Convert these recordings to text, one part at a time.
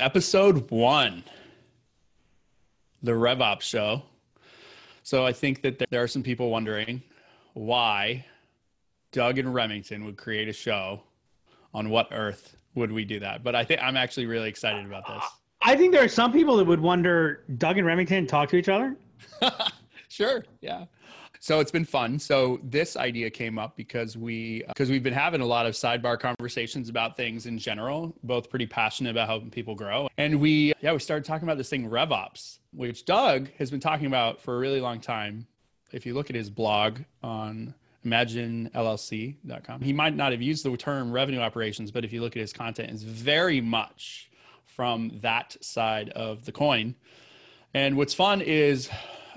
Episode one, the RevOps show. So I think that there are some people wondering why Doug and Remington would create a show. On what earth would we do that? But I think I'm actually really excited about this. I think there are some people that would wonder Doug and Remington talk to each other. sure. Yeah. So it's been fun. So this idea came up because we uh, because we've been having a lot of sidebar conversations about things in general, both pretty passionate about helping people grow. And we yeah, we started talking about this thing RevOps, which Doug has been talking about for a really long time. If you look at his blog on imaginellc.com, he might not have used the term revenue operations, but if you look at his content, it's very much from that side of the coin. And what's fun is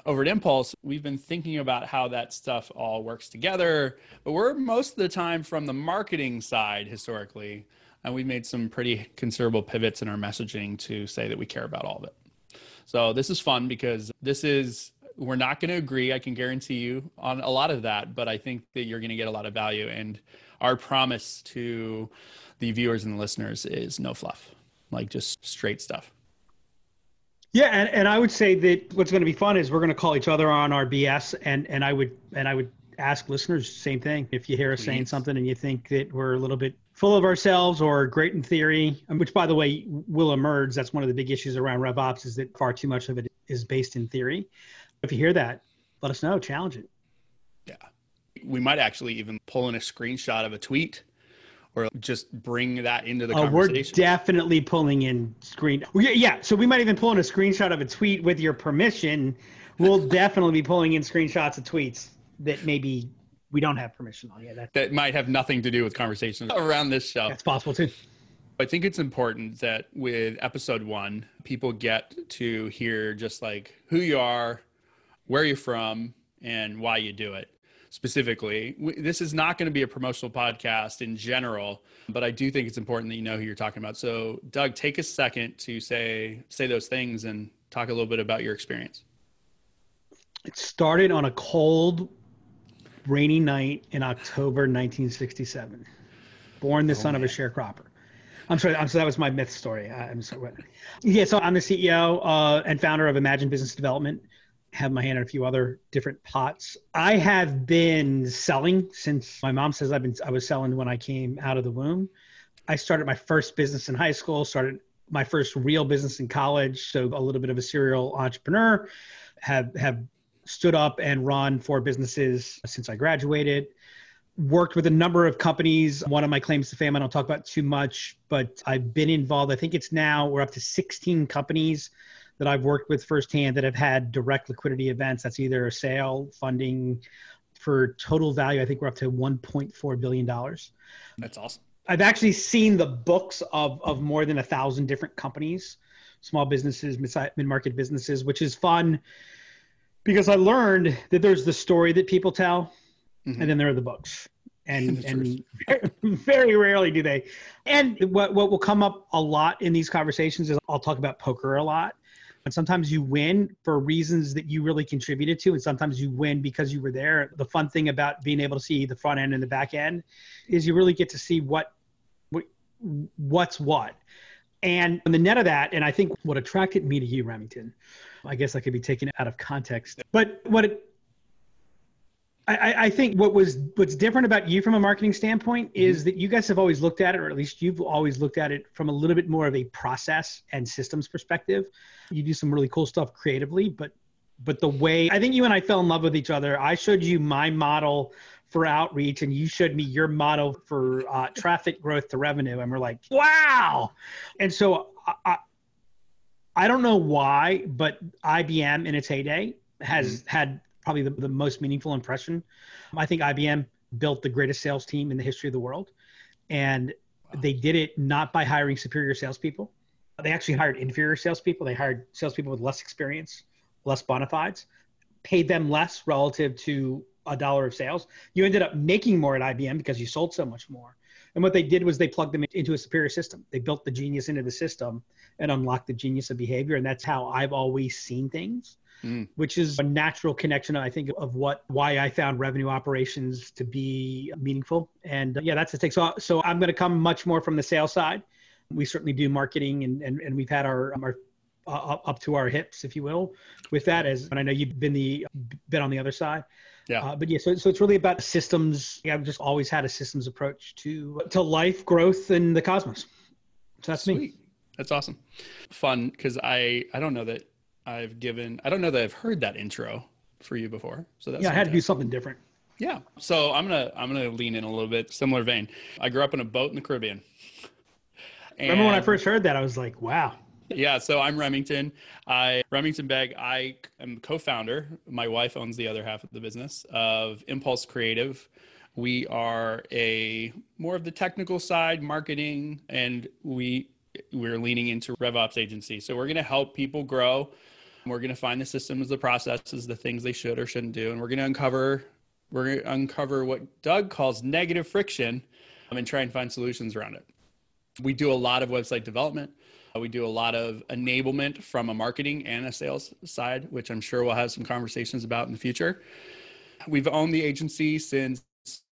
over at Impulse, we've been thinking about how that stuff all works together, but we're most of the time from the marketing side historically. And we've made some pretty considerable pivots in our messaging to say that we care about all of it. So this is fun because this is, we're not going to agree, I can guarantee you, on a lot of that, but I think that you're going to get a lot of value. And our promise to the viewers and the listeners is no fluff, like just straight stuff. Yeah, and, and I would say that what's going to be fun is we're going to call each other on our BS, and and I would and I would ask listeners same thing. If you hear us Please. saying something and you think that we're a little bit full of ourselves or great in theory, um, which by the way will emerge. That's one of the big issues around RevOps is that far too much of it is based in theory. If you hear that, let us know. Challenge it. Yeah, we might actually even pull in a screenshot of a tweet or just bring that into the uh, conversation? We're definitely pulling in screen. Yeah, so we might even pull in a screenshot of a tweet with your permission. We'll definitely be pulling in screenshots of tweets that maybe we don't have permission on. Yeah, that, that might have nothing to do with conversations around this show. That's possible too. I think it's important that with episode one, people get to hear just like who you are, where you're from, and why you do it specifically. This is not going to be a promotional podcast in general, but I do think it's important that you know who you're talking about. So, Doug, take a second to say say those things and talk a little bit about your experience. It started on a cold, rainy night in October 1967. Born the oh, son man. of a sharecropper. I'm sorry. I'm sorry. That was my myth story. I'm sorry. Yeah. So I'm the CEO uh, and founder of Imagine Business Development have my hand in a few other different pots. I have been selling since my mom says I've been I was selling when I came out of the womb. I started my first business in high school, started my first real business in college, so a little bit of a serial entrepreneur. Have have stood up and run four businesses since I graduated. Worked with a number of companies. One of my claims to fame I don't talk about too much, but I've been involved. I think it's now we're up to 16 companies that I've worked with firsthand that have had direct liquidity events. That's either a sale, funding for total value. I think we're up to $1.4 billion. That's awesome. I've actually seen the books of, of more than a thousand different companies, small businesses, mid market businesses, which is fun because I learned that there's the story that people tell, mm-hmm. and then there are the books. And, and very rarely do they. And what, what will come up a lot in these conversations is I'll talk about poker a lot and sometimes you win for reasons that you really contributed to, and sometimes you win because you were there. The fun thing about being able to see the front end and the back end is you really get to see what, what what's what. And on the net of that, and I think what attracted me to you, Remington, I guess I could be taken out of context, but what it, I, I, think what was what's different about you from a marketing standpoint is mm-hmm. that you guys have always looked at it, or at least you've always looked at it from a little bit more of a process and systems perspective. You do some really cool stuff creatively, but but the way I think you and I fell in love with each other. I showed you my model for outreach, and you showed me your model for uh, traffic growth to revenue, and we're like, wow. And so I, I don't know why, but IBM in its heyday has mm-hmm. had probably the, the most meaningful impression. I think IBM built the greatest sales team in the history of the world. And wow. they did it not by hiring superior salespeople. They actually hired inferior salespeople. They hired salespeople with less experience, less bona fides, paid them less relative to a dollar of sales. You ended up making more at IBM because you sold so much more. And what they did was they plugged them into a superior system. They built the genius into the system and unlocked the genius of behavior. And that's how I've always seen things mm. which is a natural connection, I think, of what why I found revenue operations to be meaningful. And uh, yeah, that's the take. So, so I'm going to come much more from the sales side. We certainly do marketing, and and, and we've had our our uh, up to our hips, if you will, with that. As and I know you've been the been on the other side. Yeah. Uh, but yeah, so, so it's really about systems. Yeah, I've just always had a systems approach to to life, growth, and the cosmos. So that's Sweet. me. That's awesome. Fun because I I don't know that I've given I don't know that I've heard that intro for you before. So that's Yeah, I had to do something different. Yeah. So I'm gonna I'm gonna lean in a little bit similar vein. I grew up in a boat in the Caribbean. Remember when I first heard that? I was like, wow. Yeah, so I'm Remington. I Remington Begg. I am co-founder. My wife owns the other half of the business of Impulse Creative. We are a more of the technical side, marketing, and we we're leaning into RevOps agency. So we're going to help people grow. We're going to find the systems, the processes, the things they should or shouldn't do, and we're going to uncover we're going to uncover what Doug calls negative friction, um, and try and find solutions around it. We do a lot of website development. We do a lot of enablement from a marketing and a sales side, which I'm sure we'll have some conversations about in the future. We've owned the agency since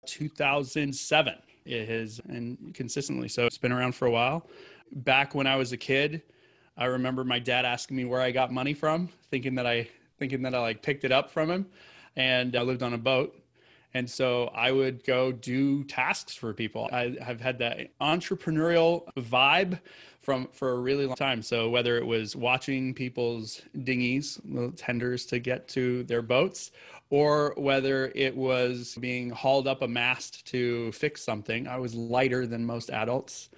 2007. It has, and consistently, so it's been around for a while. Back when I was a kid, I remember my dad asking me where I got money from, thinking that I thinking that I like picked it up from him, and I lived on a boat. And so I would go do tasks for people. I have had that entrepreneurial vibe from for a really long time. So whether it was watching people's dinghies, little tenders to get to their boats, or whether it was being hauled up a mast to fix something, I was lighter than most adults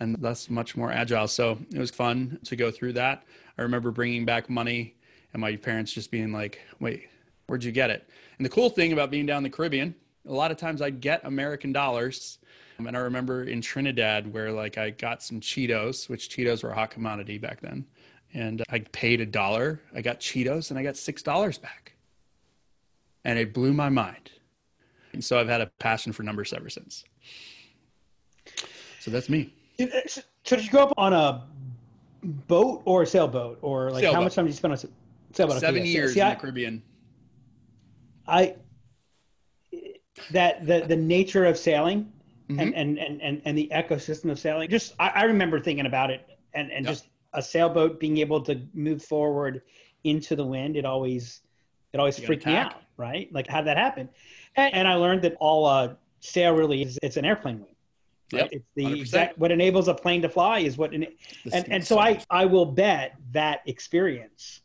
and thus much more agile. So it was fun to go through that. I remember bringing back money and my parents just being like, wait, where'd you get it? And the cool thing about being down in the Caribbean, a lot of times I'd get American dollars. And I remember in Trinidad where like I got some Cheetos, which Cheetos were a hot commodity back then. And I paid a dollar. I got Cheetos and I got $6 back. And it blew my mind. And so I've had a passion for numbers ever since. So that's me. So did you go up on a boat or a sailboat, or like how much time did you spend on a sailboat? Okay, Seven yeah. years See, in I, the Caribbean. I that the the nature of sailing Mm-hmm. and, and and and and the ecosystem of sailing. Just I, I remember thinking about it, and and Yep. just a sailboat being able to move forward into the wind. It always it always You freaked me out, right? Like how that happen? And, and I learned that all uh, sail really is it's an airplane wing. Right? Yep, It's the 100%. exact what enables a plane to fly is what. ena- and and so I I will bet that experience,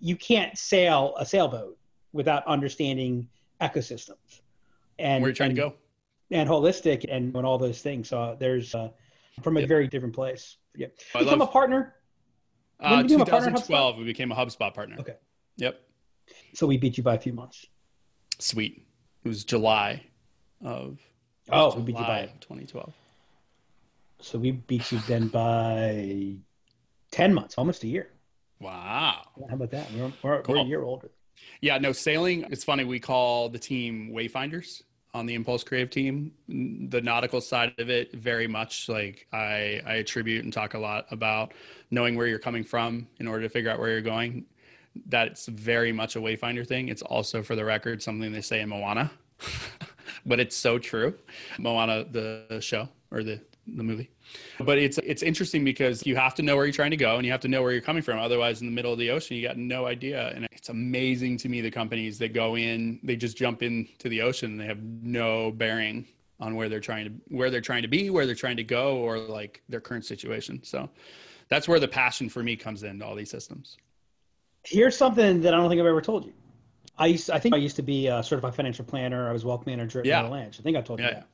you can't sail a sailboat without understanding ecosystems. And where you're trying and, to go? And holistic and, and all those things. So there's uh, from a Yep. very different place. Yeah. I Become love a partner. uh, did you become a partner 2012. We became a HubSpot partner. Okay. Yep. So we beat you by a few months. Sweet. It was July of. Oh, we beat you by- 2012. So we beat you then by ten months, almost a year. Wow. How about that? We're, we're, we're a year older. Yeah, no, sailing, it's funny. We call the team Wayfinders on the Impulse Creative team. The nautical side of it, very much like I, I attribute and talk a lot about knowing where you're coming from in order to figure out where you're going. That's very much a Wayfinder thing. It's also, for the record, something they say in Moana, but it's so true. Moana, the show or the, the movie. But it's it's interesting because you have to know where you're trying to go and you have to know where you're coming from. Otherwise, in the middle of the ocean, you got no idea. And it's amazing to me the companies that go in, they just jump into the ocean and they have no bearing on where they're trying to where they're trying to be, where they're trying to go, or like their current situation. So that's where the passion for me comes into all these systems. Here's something that I don't think I've ever told you. I used, I think I used to be a certified financial planner. I was wealth manager at Yeah. Merrill Lynch. I think I told you Yeah, that.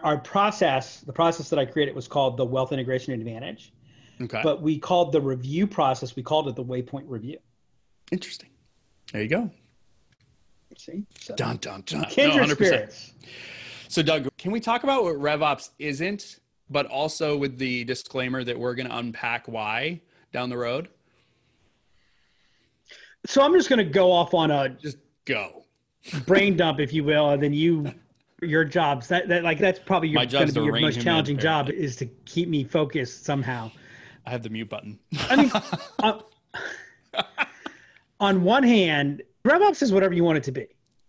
Our process, the process that I created was called the Wealth Integration Advantage, Okay. but we called the review process, we called it the Waypoint Review. Interesting. There you go. See? So, Dun dun dun. No, kindred 100%. spirits. So, Doug, can we talk about what RevOps isn't, but also with the disclaimer that we're going to unpack why down the road? So I'm just going to go off on a Just go. brain dump, if you will, and then you, your jobs. That, that like that's probably your going to be your most challenging job is to keep me focused somehow. I have the mute button. I mean, uh, on one hand, RevOps is whatever you want it to be.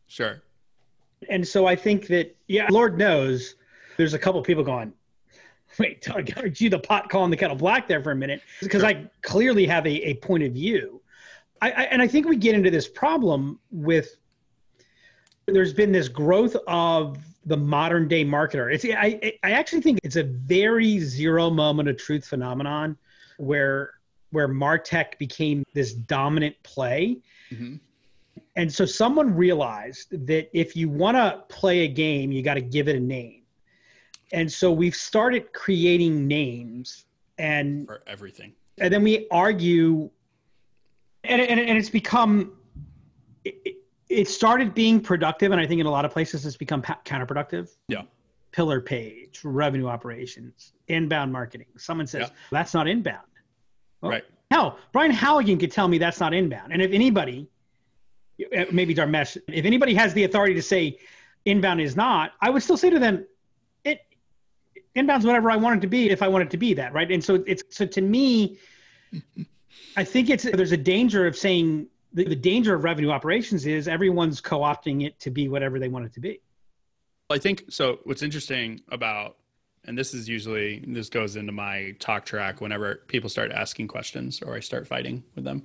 sure. And so I think that, yeah, Lord knows there's a couple people going, wait, aren't you the pot calling the kettle black there for a minute? Because sure. I clearly have a, a point of view. I, I, and I think we get into this problem with there's been this growth of the modern day marketer. It's I I actually think it's a very zero moment of truth phenomenon where where Martech became this dominant play. Mm-hmm. And so someone realized that if you want to play a game, you got to give it a name. And so we've started creating names and for everything. And then we argue and and, and it's become it, it started being productive and I think in a lot of places it's become counterproductive. Yeah. Pillar page, revenue operations, inbound marketing. Someone says yeah. that's not inbound. Well, right. Hell, Brian Halligan could tell me that's not inbound. And if anybody, uh, maybe Dharmesh, if anybody has the authority to say inbound is not, I would still say to them, it inbound's whatever I want it to be if I want it to be that, right? And so it's so to me, I think it's there's a danger of saying the, the danger of revenue operations is everyone's co-opting it to be whatever they want it to be. I think so. What's interesting about and this is usually this goes into my talk track whenever people start asking questions or I start fighting with them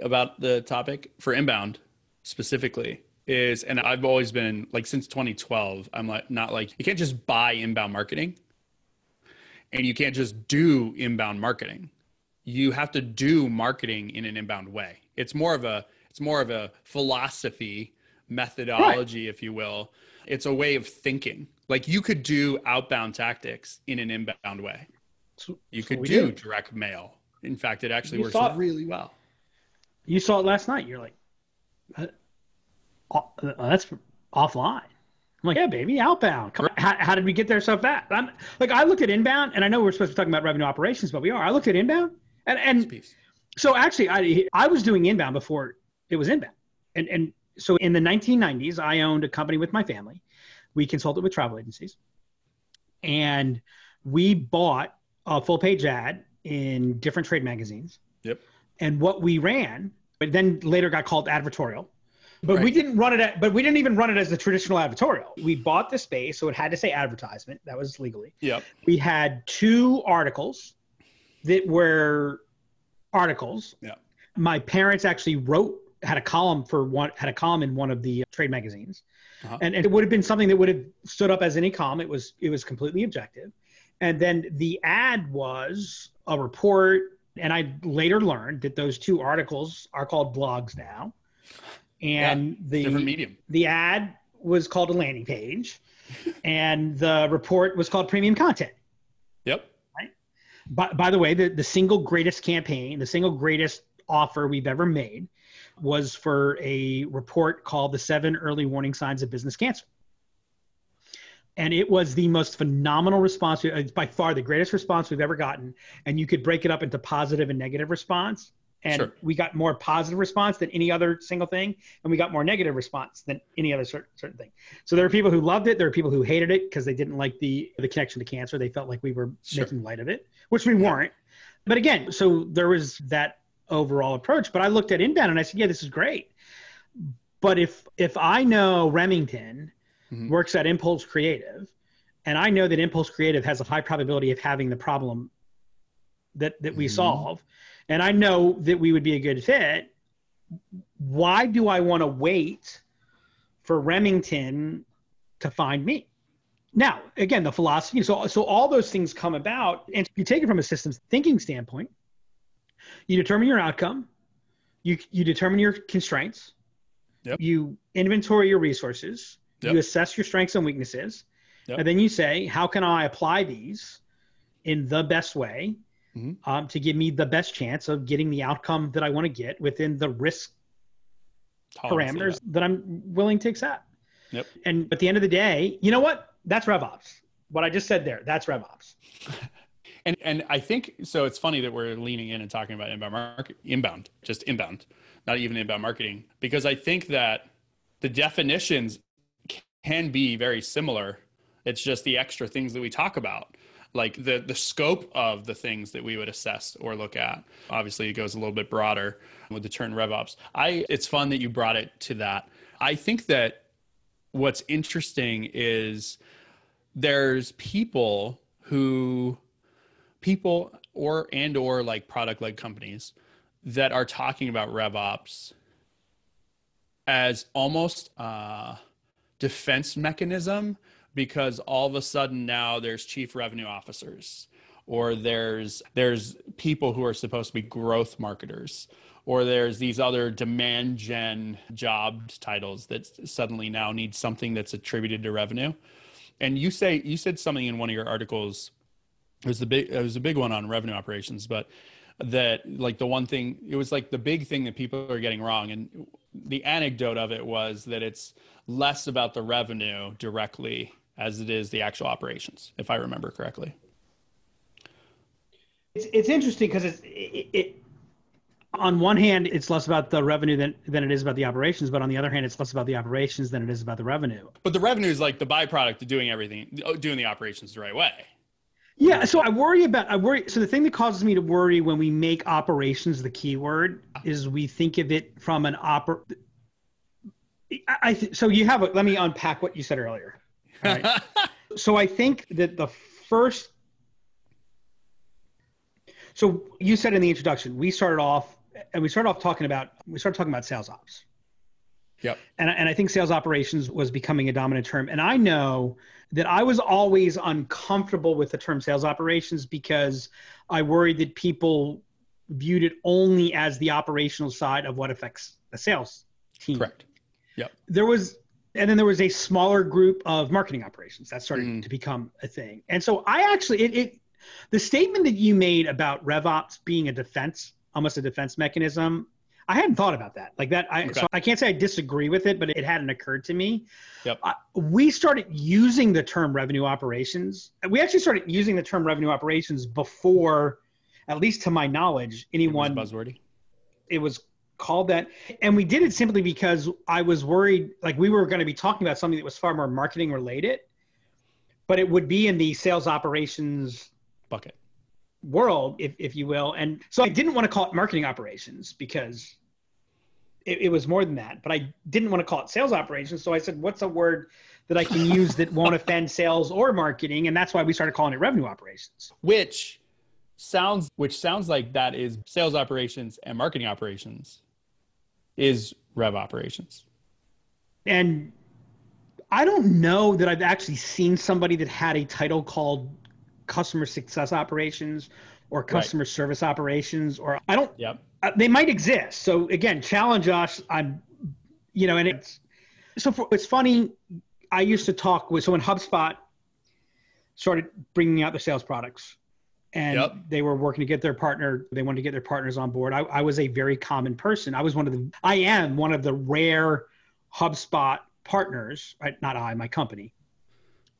about the topic for inbound specifically is and I've always been like since 2012 I'm like not like you can't just buy inbound marketing and you can't just do inbound marketing you have to do marketing in an inbound way it's more of a it's more of a philosophy methodology right. if you will it's a way of thinking like you could do outbound tactics in an inbound way. You could do did. direct mail. In fact, it actually you works really well. You saw it last night. You're like, uh, uh, that's offline. I'm like, yeah, baby, outbound. Come on. How, how, did we get there so fast? I'm like, I looked at inbound, and I know we're supposed to be talking about revenue operations, but we are. I looked at inbound, and and so actually, I I was doing inbound before it was inbound, and and so in the 1990s, I owned a company with my family, we consulted with travel agencies and we bought a full page ad in different trade magazines. Yep. And what we ran, but then later got called advertorial. But right. we didn't run it at, but we didn't even run it as the traditional advertorial. We bought the space, so it had to say advertisement. That was legally. Yep. We had two articles that were articles. Yeah. My parents actually wrote had a column for one had a column in one of the trade magazines uh-huh. and, and it would have been something that would have stood up as any column it was it was completely objective and then the ad was a report and i later learned that those two articles are called blogs now and yeah, the different medium the ad was called a landing page and the report was called premium content by, by the way the, the single greatest campaign the single greatest offer we've ever made was for a report called The Seven Early Warning Signs of Business Cancer. And it was the most phenomenal response. It's by far the greatest response we've ever gotten. And you could break it up into positive and negative response. And sure. we got more positive response than any other single thing. And we got more negative response than any other certain, certain thing. So there are people who loved it. There are people who hated it because they didn't like the, the connection to cancer. They felt like we were sure. making light of it, which we weren't. But again, so there was that overall approach. But I looked at inbound and I said, yeah, this is great. But if if I know Remington mm-hmm. works at Impulse Creative, and I know that Impulse Creative has a high probability of having the problem that that we mm-hmm. solve, and I know that we would be a good fit, why do I want to wait for Remington to find me? Now, again, the philosophy. So, so all those things come about, and you take it from a systems thinking standpoint you determine your outcome you you determine your constraints yep. you inventory your resources yep. you assess your strengths and weaknesses yep. and then you say how can i apply these in the best way mm-hmm. um, to give me the best chance of getting the outcome that i want to get within the risk Tolerance parameters that. that i'm willing to accept yep. and at the end of the day you know what that's revops what i just said there that's revops And and I think so. It's funny that we're leaning in and talking about inbound market, inbound, just inbound, not even inbound marketing, because I think that the definitions can be very similar. It's just the extra things that we talk about, like the the scope of the things that we would assess or look at. Obviously, it goes a little bit broader with the turn RevOps. I it's fun that you brought it to that. I think that what's interesting is there's people who people or and or like product led companies that are talking about RevOps as almost a defense mechanism because all of a sudden now there's chief revenue officers or there's there's people who are supposed to be growth marketers or there's these other demand gen job titles that suddenly now need something that's attributed to revenue. And you say you said something in one of your articles. It was the big it was a big one on revenue operations but that like the one thing it was like the big thing that people are getting wrong. And the anecdote of it was that it's less about the revenue directly as it is the actual operations if i remember correctly it's, it's interesting because it's it, it on one hand, it's less about the revenue than, than it is about the operations, but on the other hand, it's less about the operations than it is about the revenue. But the revenue is like the byproduct of doing everything, doing the operations the right way. Yeah, so I worry about I worry. So the thing that causes me to worry when we make operations the keyword is we think of it from an oper. I, I th- so you have a, let me unpack what you said earlier. Right? so I think that the first. So you said in the introduction, we started off and we started off talking about we started talking about sales ops. Yep. And, and I think sales operations was becoming a dominant term. And I know that I was always uncomfortable with the term sales operations because I worried that people viewed it only as the operational side of what affects the sales team. Correct. Yep. There was, and then there was a smaller group of marketing operations that started mm. to become a thing. And so I actually, it, it, the statement that you made about RevOps being a defense, almost a defense mechanism, I hadn't thought about that like that. I, okay. So I can't say I disagree with it, but it hadn't occurred to me. Yep. Uh, we started using the term revenue operations. We actually started using the term revenue operations before, at least to my knowledge, anyone. It was buzzwordy. It was called that, and we did it simply because I was worried, like we were going to be talking about something that was far more marketing related, but it would be in the sales operations bucket world, if, if you will. And so I didn't want to call it marketing operations because it, it, was more than that. But I didn't want to call it sales operations. So I said, what's a word that I can use that won't offend sales or marketing? And that's why we started calling it revenue operations. Which sounds which sounds like that is sales operations and marketing operations is rev operations. And I don't know that I've actually seen somebody that had a title called customer success operations or customer right. service operations or I don't yep. Uh, they might exist. So again, challenge us I'm you know and it's so for, it's funny I used to talk with so when HubSpot started bringing out the sales products and yep. they were working to get their partner they wanted to get their partners on board I, I was a very common person i was one of the i am one of the rare hubspot partners right not i my company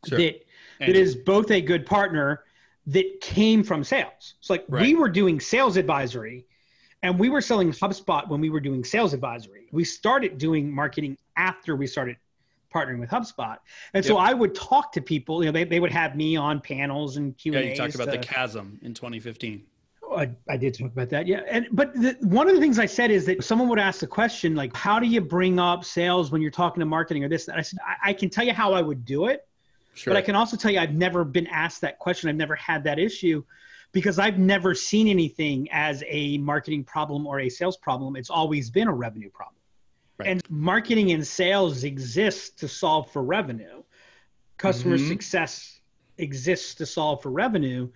sure. that and that is both a good partner that came from sales. It's like right. we were doing sales advisory and we were selling HubSpot when we were doing sales advisory. We started doing marketing after we started partnering with HubSpot. And yep. so I would talk to people, you know, they, they would have me on panels and Q&As. Yeah, you talked about to, the uh, chasm in 2015. I, I, did talk about that, yeah. And but the, one of the things I said is that someone would ask the question like, "How do you bring up sales when you're talking to marketing or this?" That I said, I, I can tell you how I would do it, Sure. But I can also tell you, I've never been asked that question. I've never had that issue because I've never seen anything as a marketing problem or a sales problem. It's always been a revenue problem. Right. And marketing and sales exists to solve for revenue. Customer mm-hmm. success exists to solve for revenue.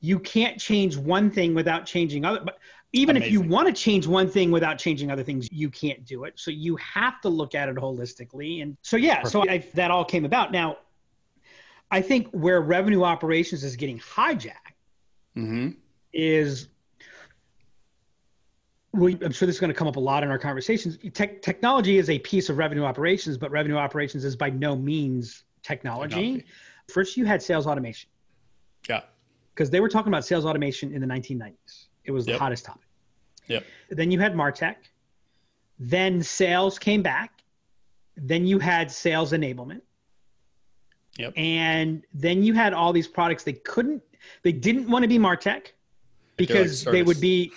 You can't change one thing without changing other. But even Amazing. if you want to change one thing without changing other things, you can't do it. So you have to look at it holistically. And so yeah, Perfect. so I, that all came about. Now I think where revenue operations is getting hijacked mm-hmm. is we, I'm sure this is going to come up a lot in our conversations. Te- technology is a piece of revenue operations, but revenue operations is by no means technology. technology. First, you had sales automation. Yeah. Because they were talking about sales automation in the 1990s. It was yep. the hottest topic. Yep. Then you had Martech. Then sales came back. Then you had sales enablement. Yep. And then you had all these products they couldn't, they didn't want to be Martech because like they would be,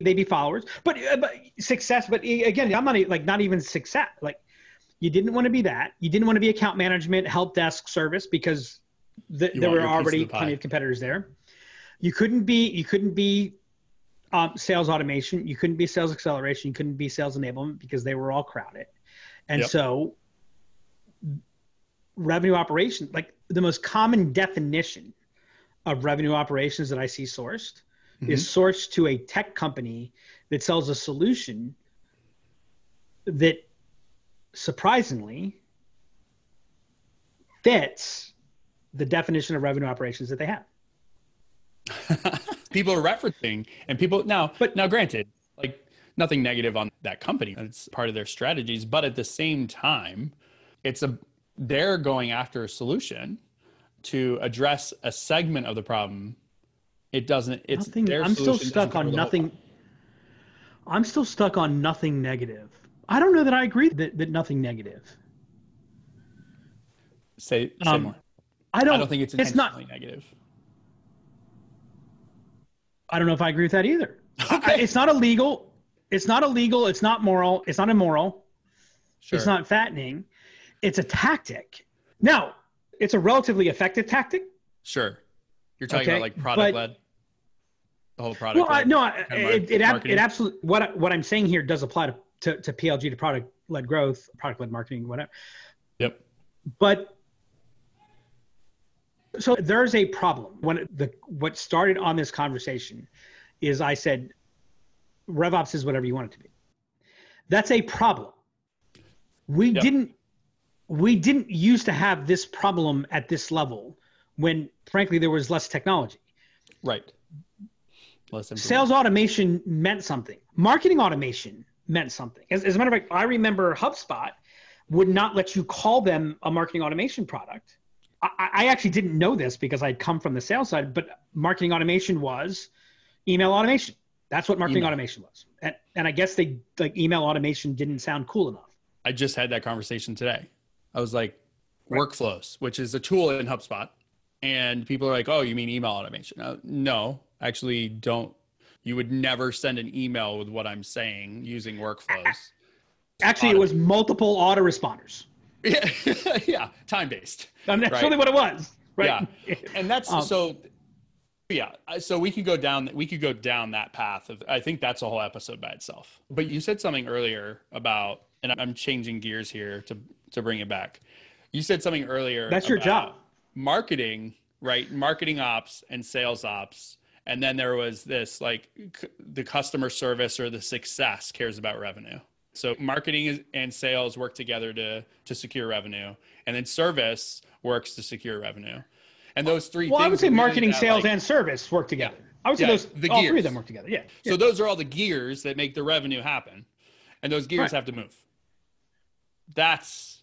they'd be followers. But, uh, but success, but again, I'm not like not even success. Like you didn't want to be that. You didn't want to be account management, help desk service because The, there were piece of already the plenty of competitors there. You couldn't be you couldn't be um, sales automation. You couldn't be sales acceleration. You couldn't be sales enablement because they were all crowded. And Yep. so revenue operations, like the most common definition of revenue operations that I see sourced is Mm-hmm. sourced to a tech company that sells a solution that surprisingly fits the definition of revenue operations that they have. people are referencing and people now but now granted like nothing negative on that company it's part of their strategies but at the same time it's a they're going after a solution to address a segment of the problem it doesn't it's Nothing, I'm still stuck on nothing. I'm still stuck on nothing negative. I don't know that I agree that, that nothing negative. say, say Um, more I don't, i don't think it's it's intentionally not, negative I don't know if I agree with that either. I- it's not illegal. It's not illegal. It's not moral. It's not immoral. sure It's not fattening. It's a tactic. Now, it's a relatively effective tactic. sure you're talking Okay, about like product led the whole product Well, led no, kind of it, it, ab- it absolutely, what, what I'm saying here does apply to, to, to PLG, to product led growth, product led marketing, whatever. yep. But so there's a problem. When the what started on this conversation is i said revops is whatever you want it to be. That's a problem. We Yep. didn't we didn't used to have this problem at this level when frankly there was less technology. Right Less information. sales automation meant something marketing automation meant something as, as a matter of fact i remember hubspot would not let you call them a marketing automation product I, I actually didn't know this because i'd come from the sales side but marketing automation was email automation that's what marketing Email. automation was and, and i guess they like email automation didn't sound cool enough I just had that conversation today. I was like, Right. workflows, which is a tool in HubSpot. And people are like, oh, you mean email automation? Uh, no, actually, don't. You would never send an email with what I'm saying using workflows. actually it was multiple autoresponders Yeah, yeah time based. and that's Right. really what it was right Yeah. And that's Um, so. Yeah, so we could go down. We could go down that path of. I think that's a whole episode by itself. But you said something earlier about, and I'm changing gears here to to bring it back. You said something earlier. That's your job. Marketing, right? Marketing ops and sales ops, and then there was this like c- the customer service or the success cares about revenue. So marketing and sales work together to to secure revenue, and then service works to secure revenue. And those three. well i would say really marketing that, sales like- and service work together i would say Yeah, those the all three of them work together yeah So those are all the gears that make the revenue happen, and those gears Right. have to move. That's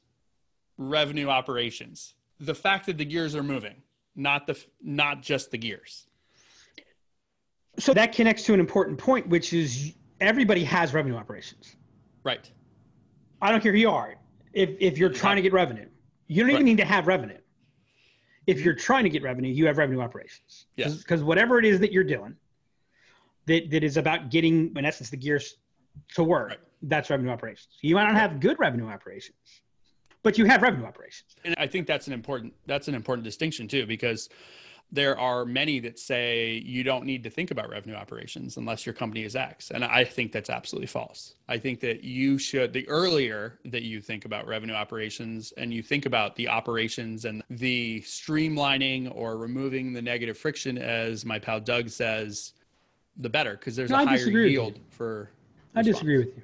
revenue operations. The fact that the gears are moving, not the not just the gears. So that connects to an important point, which is everybody has revenue operations. Right. I don't care who you are. If if you're trying to get revenue, you don't even Right. need to have revenue. If mm-hmm. you're trying to get revenue, you have revenue operations. Yes. Because whatever it is that you're doing, that that is about getting, in essence, the gears to work. Right. That's revenue operations. You might not have good revenue operations, but you have revenue operations. And I think that's an important that's an important distinction too, because there are many that say you don't need to think about revenue operations unless your company is X. And I think that's absolutely false. I think that you should, the earlier that you think about revenue operations and you think about the operations and the streamlining or removing the negative friction, as my pal Doug says, the better, because there's No, a I higher disagree with you. yield for. I disagree with you.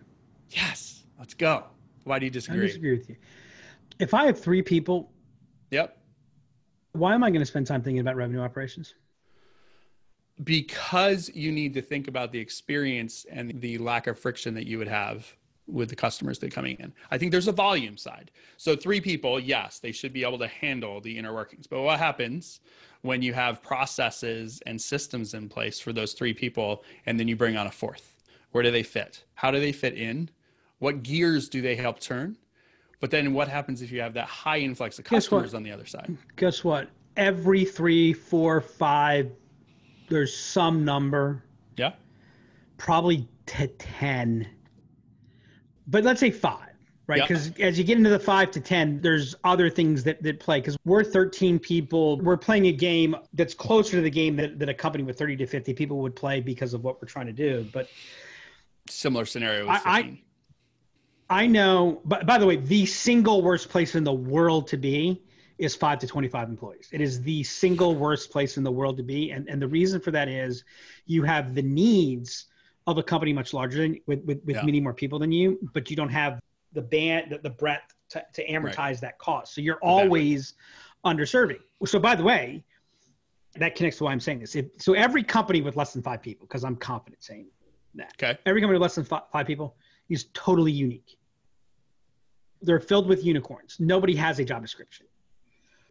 Yes, let's go. Why do you disagree? I disagree with you. If I have three people, Yep. Why am I going to spend time thinking about revenue operations? because you need to think about the experience and the lack of friction that you would have with the customers that are coming in. I think there's a volume side. So three people, yes, they should be able to handle the inner workings. But what happens when you have processes and systems in place for those three people and then you bring on a fourth? Where do they fit? How do they fit in? What gears do they help turn? But then what happens if you have that high influx of customers on the other side? guess what? Every three, four, five, there's some number, Yeah. probably to 10, but let's say five, right? Because as you get into the five to 10, there's other things that, that play. Because we're 13 people. We're playing a game that's closer to the game that, that a company with 30 to 50 people would play because of what we're trying to do. But Similar scenario. With I- I- 15. I know, but by the way, the single worst place in the world to be is five to 25 employees. It is the single worst place in the world to be. And, and the reason for that is you have the needs of a company much larger than with, with, with Yeah. many more people than you, but you don't have the band, the, the breadth to, to amortize that cost. So you're always underserving. So by the way, that connects to why I'm saying this. If, so every company with less than five people, because I'm confident saying that Okay. every company with less than fi- five people is totally unique. They're filled with unicorns. Nobody has a job description.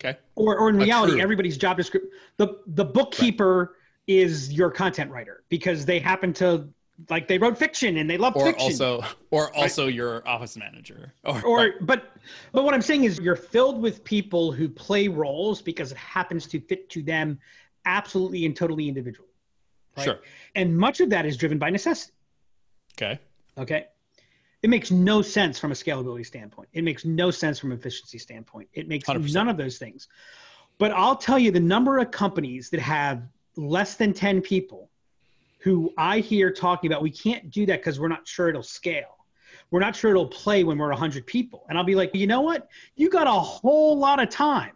Okay. Or, or in reality, everybody's job description. The the bookkeeper is your content writer because they happen to like they wrote fiction and they love Or fiction. also, or also your office manager. Or, or right. but but what I'm saying is you're filled with people who play roles because it happens to fit to them absolutely and totally individually. right? sure. And much of that is driven by necessity. Okay. Okay. It makes no sense from a scalability standpoint. It makes no sense from an efficiency standpoint. It makes 100%. none of those things. But I'll tell you the number of companies that have less than 10 people who I hear talking about, we can't do that because we're not sure it'll scale. We're not sure it'll play when we're 100 people. And I'll be like, you know what? You got a whole lot of time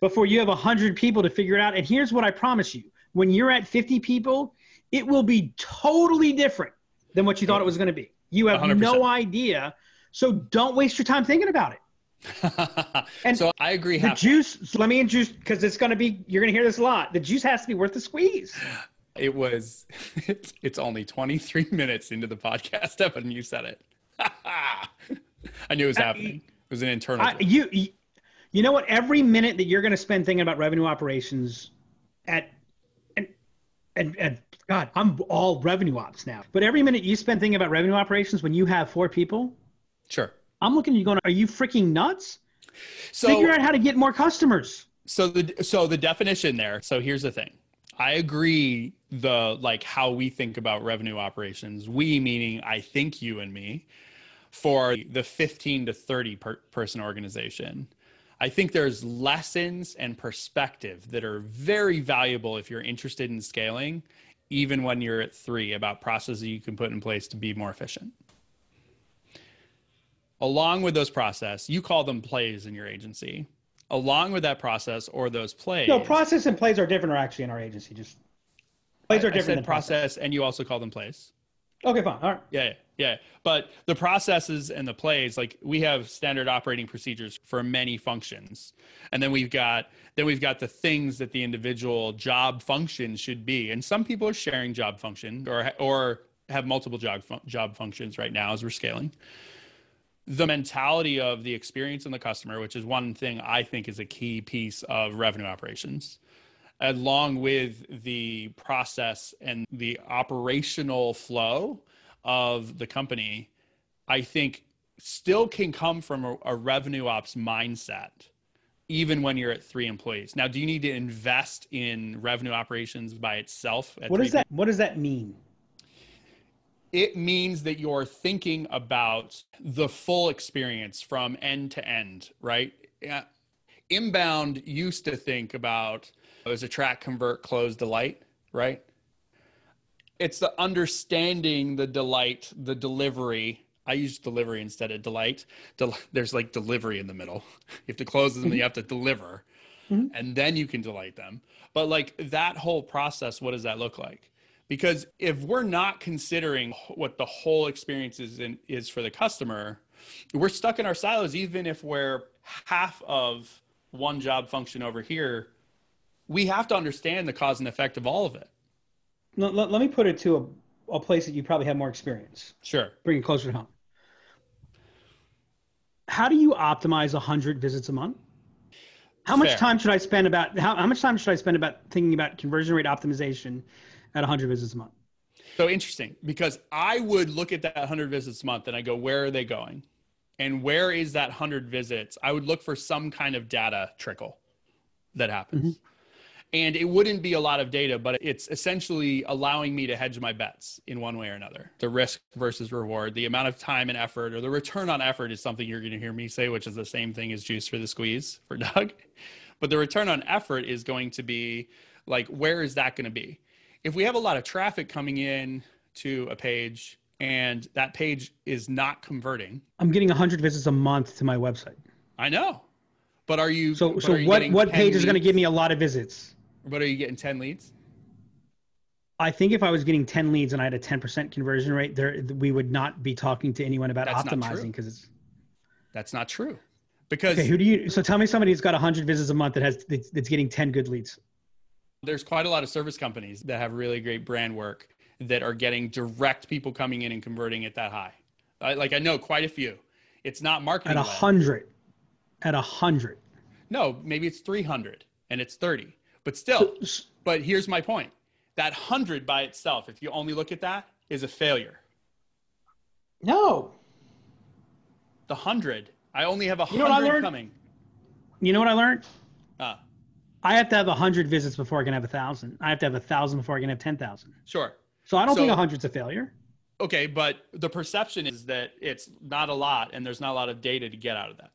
before you have 100 people to figure it out. And here's what I promise you when you're at 50 people, it will be totally different than what you thought it was going to be. You have 100%. no idea. So don't waste your time thinking about it. And so I agree. The juice, so let me introduce because it's going to be, you're going to hear this a lot. The juice has to be worth the squeeze. It was. It's, it's only 23 minutes into the podcast, Evan. You said it. I knew it was uh, happening. It was an internal. I, you, you, know what? Every minute that you're going to spend thinking about revenue operations at, and, and, and God, I'm all revenue ops now. But every minute you spend thinking about revenue operations when you have four people, sure. I'm looking at you going, are you freaking nuts? So Figure out how to get more customers. So the so the definition there. So here's the thing. I agree the like how we think about revenue operations. We meaning I think you and me for the 15 to 30 per, person organization. I think there's lessons and perspective that are very valuable if you're interested in scaling even when you're at 3 about processes you can put in place to be more efficient. Along with those process, you call them plays in your agency along with that process or those plays. No, process and plays are different are actually in our agency. Just plays are I different said than process, and you also call them plays. Okay, fine. All right. Yeah, yeah, yeah. But the processes and the plays, like we have standard operating procedures for many functions, and then we've got then we've got the things that the individual job function should be. And some people are sharing job function or or have multiple job job functions right now as we're scaling. The mentality of the experience in the customer, which is one thing I think is a key piece of revenue operations, along with the process and the operational flow of the company, I think still can come from a, a revenue ops mindset, even when you're at three employees. Now, do you need to invest in revenue operations by itself? At What does that What does that mean? it means that you're thinking about the full experience from end to end, right? Inbound used to think about it was attract, convert, close, delight, right? It's the understanding the delight, the delivery. I use delivery instead of delight. Del- there's like delivery in the middle. You have to close them, you have to deliver, Mhm. and then you can delight them. But like that whole process, what does that look like? because if we're not considering what the whole experience is in, is for the customer we're stuck in our silos even if we're half of one job function over here we have to understand the cause and effect of all of it Let, let, let me put it to a, a place that you probably have more experience. sure Bring it closer to home. How do you optimize 100 visits a month? How much Fair. time should I spend about how, how much time should I spend about thinking about conversion rate optimization at 100 visits a month? so interesting because i would look at that 100 visits a month and i go where are they going and where is that 100 visits i would look for some kind of data trickle that happens mm-hmm. And it wouldn't be a lot of data, but it's essentially allowing me to hedge my bets in one way or another. The risk versus reward, the amount of time and effort, or the return on effort is something you're going to hear me say, which is the same thing as juice for the squeeze for Doug. But the return on effort is going to be like, where is that going to be? If we have a lot of traffic coming in to a page and that page is not converting, I'm getting 100 visits a month to my website. I know. But are you So, so you what, what 10 page is going to give me a lot of visits? But are you getting 10 leads? I think if I was getting 10 leads and I had a 10% conversion rate, there we would not be talking to anyone about That's optimizing because it's That's not true. Because okay. Who do you? So tell me somebody who's got 100 visits a month that has that's getting 10 good leads. there's quite a lot of service companies that have really great brand work that are getting direct people coming in and converting at that high. I, like I know quite a few. It's not marketing At a hundred, at a hundred. No, maybe it's 300 and it's 30. But still, but here's my point. That 100 by itself, if you only look at that, is a failure. No, The 100, I only have a You know what I 100 learned? coming. you know what I learned? Ah, I have to have a 100 visits before I can have a thousand. I have to have a thousand before I can have 10,000. sure. So I don't think So- a hundred's a failure. Okay, but the perception is that it's not a lot and there's not a lot of data to get out of that.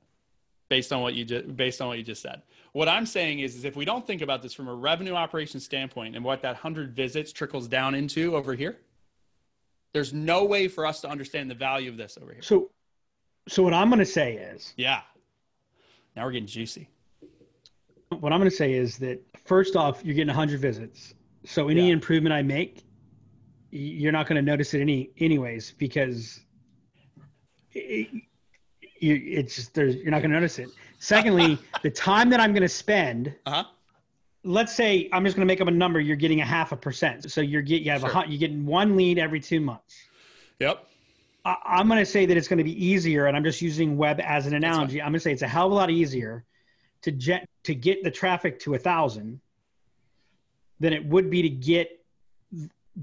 Based on what you just based on what you just said. What I'm saying is, is if we don't think about this from a revenue operation standpoint and what that 100 visits trickles down into over here, there's no way for us to understand the value of this over here. So, so what I'm going to say is, Yeah. Now we're getting juicy. what I'm going to say is that first off, you're getting 100 visits. So any Yeah. improvement I make, you're not going to notice it any anyways because it, you, it's just there's you're not going to notice it. Secondly, the time that I'm going to spend, Uh-huh. let's say I'm just going to make up a number. You're getting a half a percent. So you're get you have a Sure. hun- you're getting one lead every two months. Yep. I, I'm going to say that it's going to be easier, and I'm just using web as an analogy. I'm going to say it's a hell of a lot easier to jet to get the traffic to a thousand than it would be to get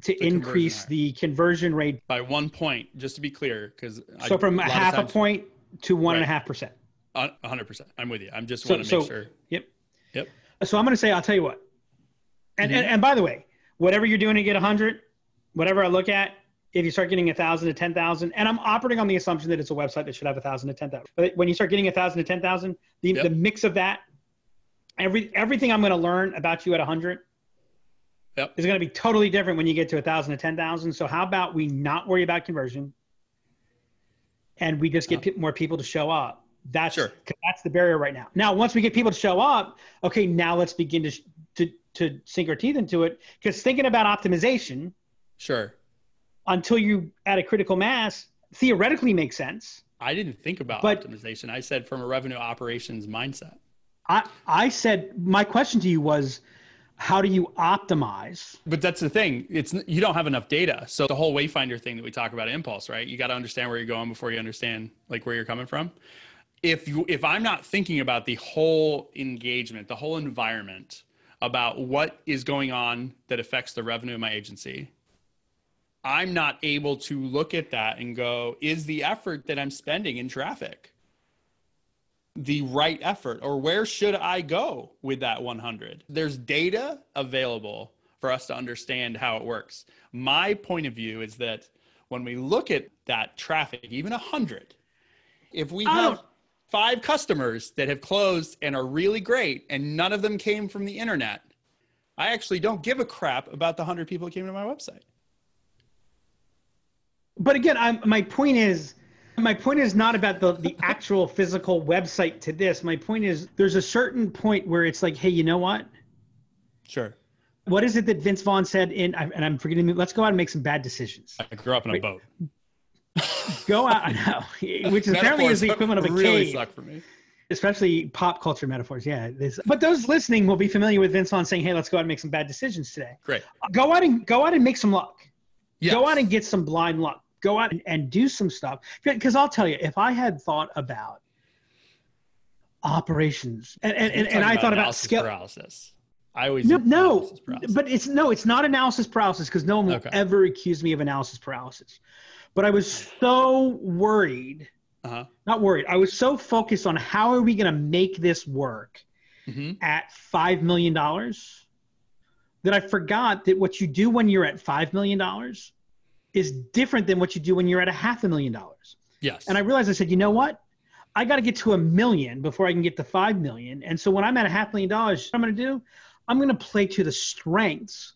to conversion increase the conversion rate. By one point, just to be clear, because So from a half a point to one and a half percent. hundred percent. I'm with you. I'm just So- want to make so- sure. Yep. Yep. So I'm going to say, I'll tell you what. And, and Mhm. and by the way, whatever you're doing to get 100, whatever I look at, if you start getting a thousand to 10,000, and I'm operating on the assumption that it's a website that should have a thousand to 10,000. But when you start getting a thousand to 10,000, the, Yep. the mix of that, every everything I'm going to learn about you at a 100 Yep. is going to be totally different when you get to a thousand to 10,000. So how about we not worry about conversion, and we just get uh-huh. pe- more people to show up. That's Sure. that's the barrier right now. Now, once we get people to show up, okay, now let's begin to sh- to to sink our teeth into it. Because thinking about optimization Sure. until you add a critical mass theoretically makes sense. I didn't think about But- optimization. I said from a revenue operations mindset. I I said my question to you was, how do you optimize? But that's the thing. It's you don't have enough data. So the whole wayfinder thing that we talk about impulse, right? You got to understand where you're going before you understand like where you're coming from. If you if I'm not thinking about the whole engagement, the whole environment about what is going on that affects the revenue of my agency, I'm not able to look at that and go, is the effort that I'm spending in traffic the right effort or where should I go with that 100? There's data available for us to understand how it works. My point of view is that when we look at that traffic, even 100, if we oh. have five customers that have closed and are really great and none of them came from the internet, I actually don't give a crap about the 100 people that came to my website. But again, I'm, my point is, my point is not about the, the actual physical website to this. My point is, there's a certain point where it's like, hey, you know what? Sure. What is it that Vince Vaughn said in, and I'm forgetting, let's go out and make some bad decisions. I grew up in a Wait. boat. Go out, know, which apparently is the equivalent of a really cave, suck for me. especially pop culture metaphors. Yeah. This, but those listening will be familiar with Vince Vaughn saying, hey, let's go out and make some bad decisions today. Great. Go out and go out and make some luck. Yes. Go out and get some blind luck. Go out and, and do some stuff. Because I'll tell you, if I had thought about operations and, and, and, and I thought about analysis scale. paralysis. I always No, no, but it's no, it's not analysis paralysis because no one will Okay. ever accuse me of analysis paralysis. But I was so worried, uh-huh. not worried. I was so focused on how are we going to make this work hmm at five million dollars that I forgot that what you do when you're at $5 million is different than what you do when you're at a half a million dollars. Yes. And I realized I said, you know what? I got to get to a million before I can get to 5 million. And so when I'm at a half million dollars, what I'm going to do, I'm going to play to the strengths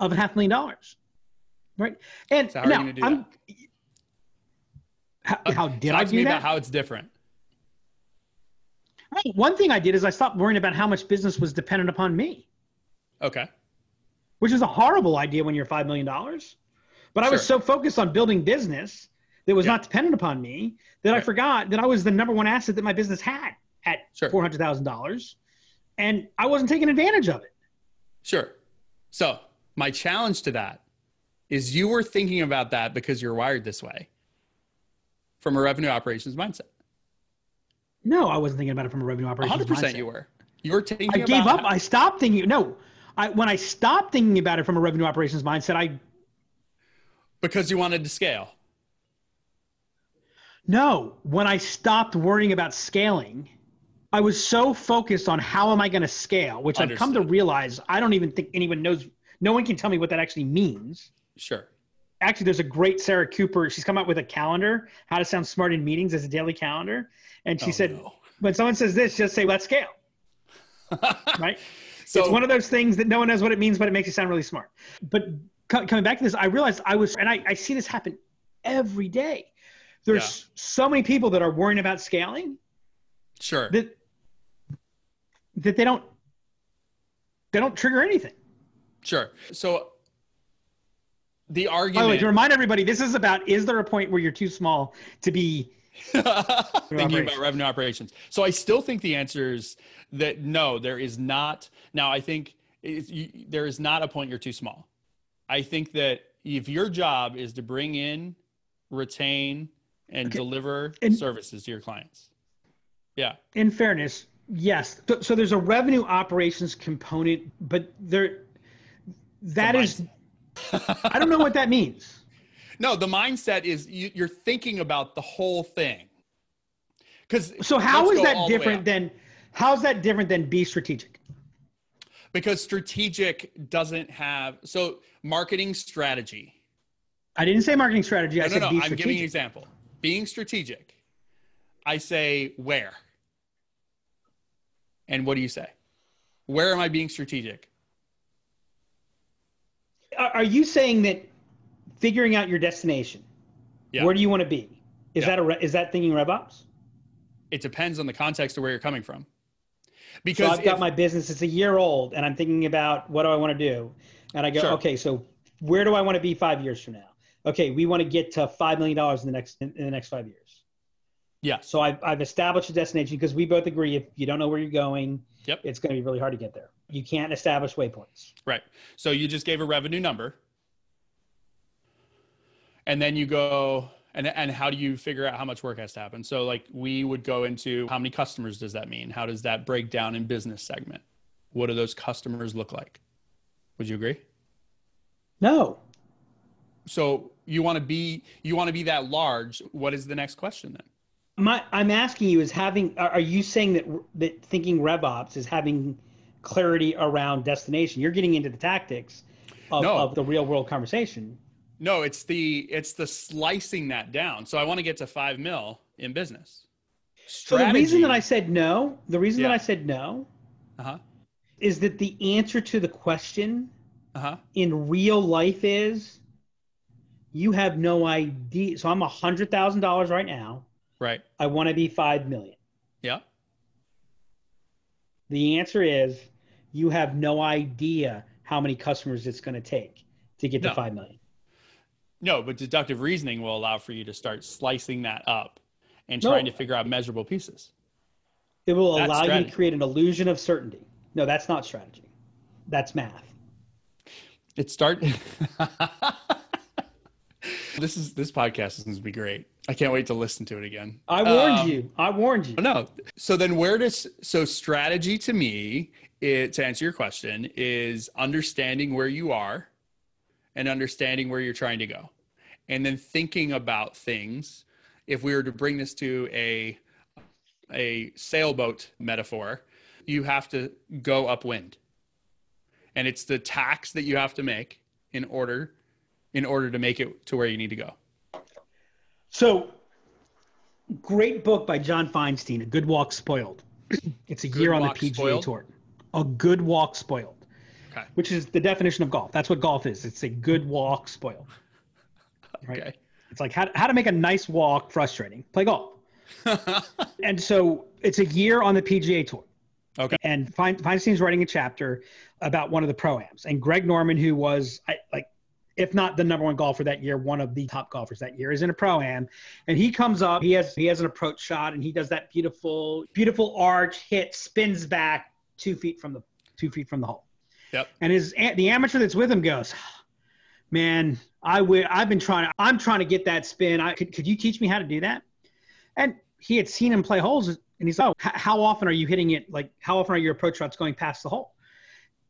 of a half million dollars. Right. And So how now I'm, how, how did Talk I do about that? how it's different. One thing I did is I stopped worrying about how much business was dependent upon me. Okay. which is a horrible idea when you're $5 million. But I was so focused on building business that was Yeah. not dependent upon me that I forgot that I was the number one asset that my business had at Sure. $400,000. And I wasn't taking advantage of it. Sure. So my challenge to that is you were thinking about that because you're wired this way from a revenue operations mindset. No, I wasn't thinking about it from a revenue operations 100% mindset. you were. You were thinking I gave up. I stopped thinking. No, I, when I stopped thinking about it from a revenue operations mindset, I because you wanted to scale. No, when I stopped worrying about scaling, I was so focused on how am I going to scale, which I've come to realize I don't even think anyone knows. No one can tell me what that actually means. Sure. Actually, there's a great Sarah Cooper. She's come out with a calendar, how to sound smart in meetings as a daily calendar. And she Oh, said, no. when someone says this, just say, let's scale, right? So it's one of those things that no one knows what it means, but it makes you sound really smart. But co- coming back to this, I realized I was, and I, I see this happen every day. There's so many people that are worrying about scaling sure. that that they don't they don't trigger anything. Sure. So the argument. By the way, to remind everybody, this is about is there a point where you're too small to be thinking about revenue operations. So I still think the answer is that no, there is not. Now I think it's, you, there is not a point you're too small. I think that if your job is to bring in, retain, and Okay. deliver And- services to your clients, yeah, in fairness, yes. So, so there's a revenue operations component, but there that is I don't know what that means. no, the mindset is you, you're thinking about the whole thing. Because So how is that different than how's that different than be strategic? Because strategic doesn't have so marketing strategy I didn't say marketing strategy. I no, said no, no. I'm giving an example. Being strategic, I say where. And what do you say? Where am I being strategic? Are you saying that figuring out your destination, Yeah. where do you want to be? Is Yeah. that a re- is that thinking RevOps? It depends on the context of where you're coming from. So Because I've got my business; it's a year old, and I'm thinking about what do I want to do, and I go, Sure. okay, so where do I want to be five years from now? Okay, we want to get to five million dollars in the next in, in the next five years. Yeah. So I've, I've established a destination because we both agree if you don't know where you're going, Yep. it's going to be really hard to get there. You can't establish waypoints. right. So you just gave a revenue number. And then you go and and how do you figure out how much work has to happen? So like we would go into how many customers does that mean? How does that break down in business segment? What do those customers look like? Would you agree? No, So you want to be you want to be that large. What is the next question then? my I'm asking you is having. Are you saying that that thinking RevOps is having clarity around destination? You're getting into the tactics of, No. of the real world conversation. No, it's the it's the slicing that down. So I want to get to five mil in business. So the reason that I said no, the reason that I said no, uh-huh is that the answer to the question uh-huh in real life is you have no idea. So I'm a hundred thousand dollars right now. right I want to be five million. yeah The answer is you have no idea how many customers it's going to take to get No. to five million. No, but deductive reasoning will allow for you to start slicing that up and No. trying to figure out measurable pieces. It will That's allow you to create an illusion of certainty. No, that's not strategy. That's math. It start. this is this podcast is going to be great. I can't wait to listen to it again. I warned Um, you. I warned you. No. So then where does so strategy to me it, to answer your question is understanding where you are and understanding where you're trying to go. And then thinking about things if we were to bring this to a a sailboat metaphor, you have to go upwind. and it's the tacks that you have to make in order in order to make it to where you need to go. So, great book by John Feinstein, A Good Walk Spoiled. It's a Good year on the PGA Spoiled? Tour. A good walk spoiled, Okay. which is the definition of golf. That's what golf is. It's a good walk spoiled. Right. Okay. It's like how, how to make a nice walk frustrating. Play golf. And so it's a year on the PGA Tour. okay. And Fein- Feinstein's writing a chapter about one of the pro-ams. And Greg Norman, who was I, like, if not the number one golfer that year, one of the top golfers that year, is in a pro-am. And he comes up, he has he has an approach shot, and he does that beautiful, beautiful arch hit, spins back two feet from the two feet from the hole. Yep. And his the amateur that's with him goes, man, I would I've been trying I'm trying to get that spin. I could could you teach me how to do that? And he had seen him play holes, and he's oh, h- how often are you hitting it? Like how often are your approach shots going past the hole?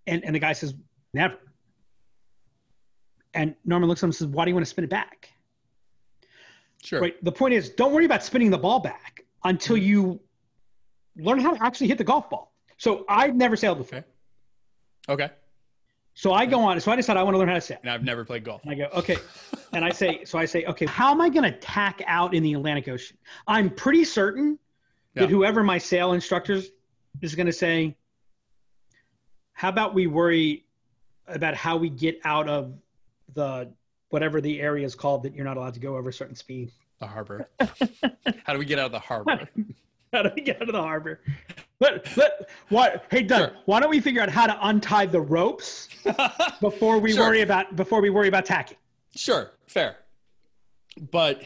And and the guy says never. And Norman looks at him and says, why do you want to spin it back? Sure. Right. The point is, don't worry about spinning the ball back until mm-hmm. you learn how to actually hit the golf ball. So I've never sailed before. Okay. Okay. So I go on. So I decided I want to learn how to sail. And I've never played golf. And I go, okay. And I say, so I say, okay, how am I going to tack out in the Atlantic Ocean? I'm pretty certain Yeah. that whoever my sail instructors is going to say, how about we worry about how we get out of the whatever the area is called that you're not allowed to go over a certain speed. The harbor. How do we get out of the harbor? How do we get out of the harbor? Let, let, what, hey, Doug, Sure. why don't we figure out how to untie the ropes before we Sure. worry about before we worry about tacking? sure. Fair. But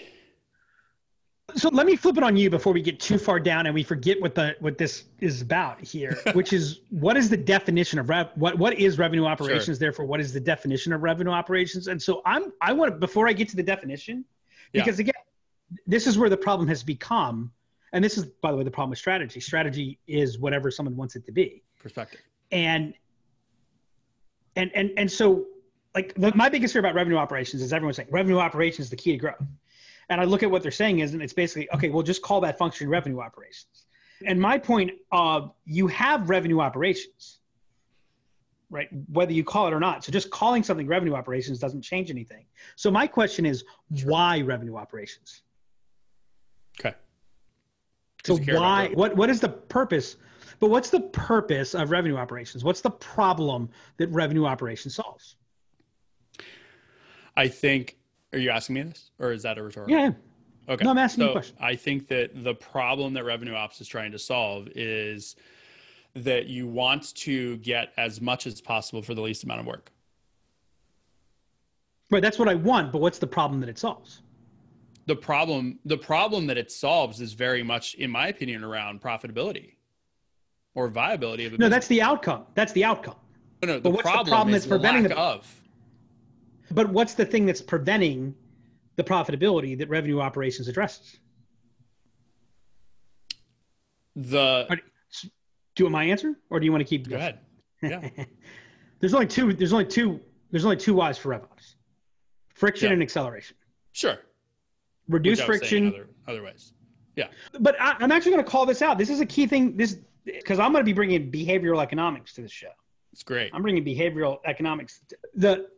So let me flip it on you before we get too far down and we forget what the what this is about here, which is what is the definition of rev what what is revenue operations? Therefore, what is the definition of revenue operations? And so I'm I want to before I get to the definition, Yeah. because again, this is where the problem has become, and this is by the way the problem with strategy. Strategy is whatever someone wants it to be. perspective. and and and and so like the, my biggest fear about revenue operations is everyone's saying revenue operations is the key to growth and i look at what they're saying is and it's basically okay we'll just call that function revenue operations and my point of you have revenue operations right whether you call it or not so just calling something revenue operations doesn't change anything so my question is why revenue operations Okay. So 'Cause you care about why? What what is the purpose? But what's the purpose of revenue operations? What's the problem that revenue operations solves? I think. Are you asking me this, or is that a rhetorical? Yeah, Okay. No, I'm asking you a question. I think that the problem that Revenue Ops is trying to solve is that you want to get as much as possible for the least amount of work. right. That's what I want. But what's the problem that it solves? The problem, the problem that it solves is very much, in my opinion, around profitability or viability of a No, business. that's the outcome. That's the outcome. no, no, the but what's the problem, problem is that's preventing the- of. But what's the thing that's preventing the profitability that revenue operations addresses? The Are- Do you want my answer, or do you want to keep? go ahead. Yeah. there's only two. There's only two. There's only two Y's for RevOps: friction Yeah. and acceleration. Sure. Reduce Which I was saying friction. Other, other ways. Yeah. but I, I'm actually going to call this out. This is a key thing. This because I'm going to be bringing behavioral economics to the show. It's great. I'm bringing behavioral economics. The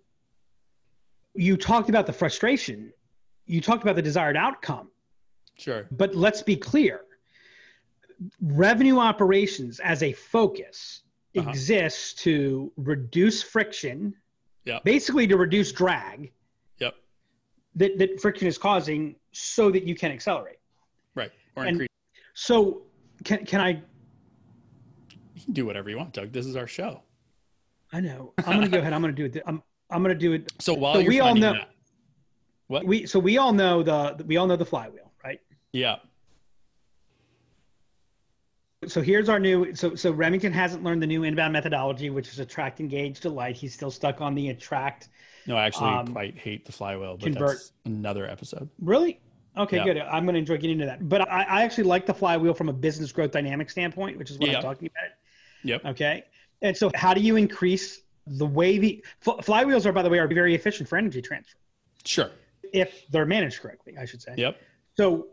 you talked about the frustration. You talked about the desired outcome. Sure. But let's be clear. Revenue operations as a focus Uh-huh. exists to reduce friction, Yep. basically to reduce drag Yep. that, that friction is causing so that you can accelerate. Right. Or And- increase. So can, can I You can do whatever you want, Doug. This is our show. I know. I'm gonna go ahead. I'm gonna do it. I'm I'm gonna do it. So while So you're we all know- that, what? We so we all know the we all know the flywheel, right? yeah. So here's our new. So so Remington hasn't learned the new inbound methodology, which is attract, engage, delight. He's still stuck on the attract. No, I actually Um, quite hate the flywheel, but convert. that's another episode. Really? Okay, Yeah. good. I'm going to enjoy getting into that. But I, I actually like the flywheel from a business growth dynamic standpoint, which is what Yeah. I'm talking about. Yep. Okay. And so, how do you increase the way the flywheels are, by the way, are very efficient for energy transfer Sure. if they're managed correctly, I should say. Yep. So,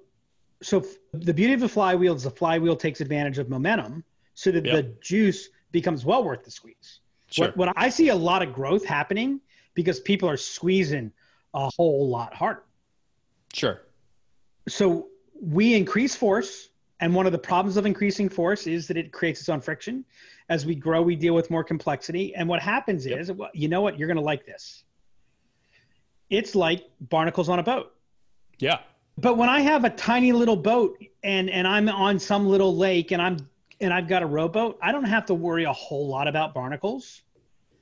so f- the beauty of the flywheel is the flywheel takes advantage of momentum, so that Yep. the juice becomes well worth the squeeze. Sure. What, what I see a lot of growth happening because people are squeezing a whole lot harder. Sure. So we increase force, and one of the problems of increasing force is that it creates its own friction. As we grow, we deal with more complexity. And what happens Yep. is, well, you know what? You're going to like this. It's like barnacles on a boat. Yeah. But when I have a tiny little boat and and I'm on some little lake and I'm and I've got a rowboat, I don't have to worry a whole lot about barnacles.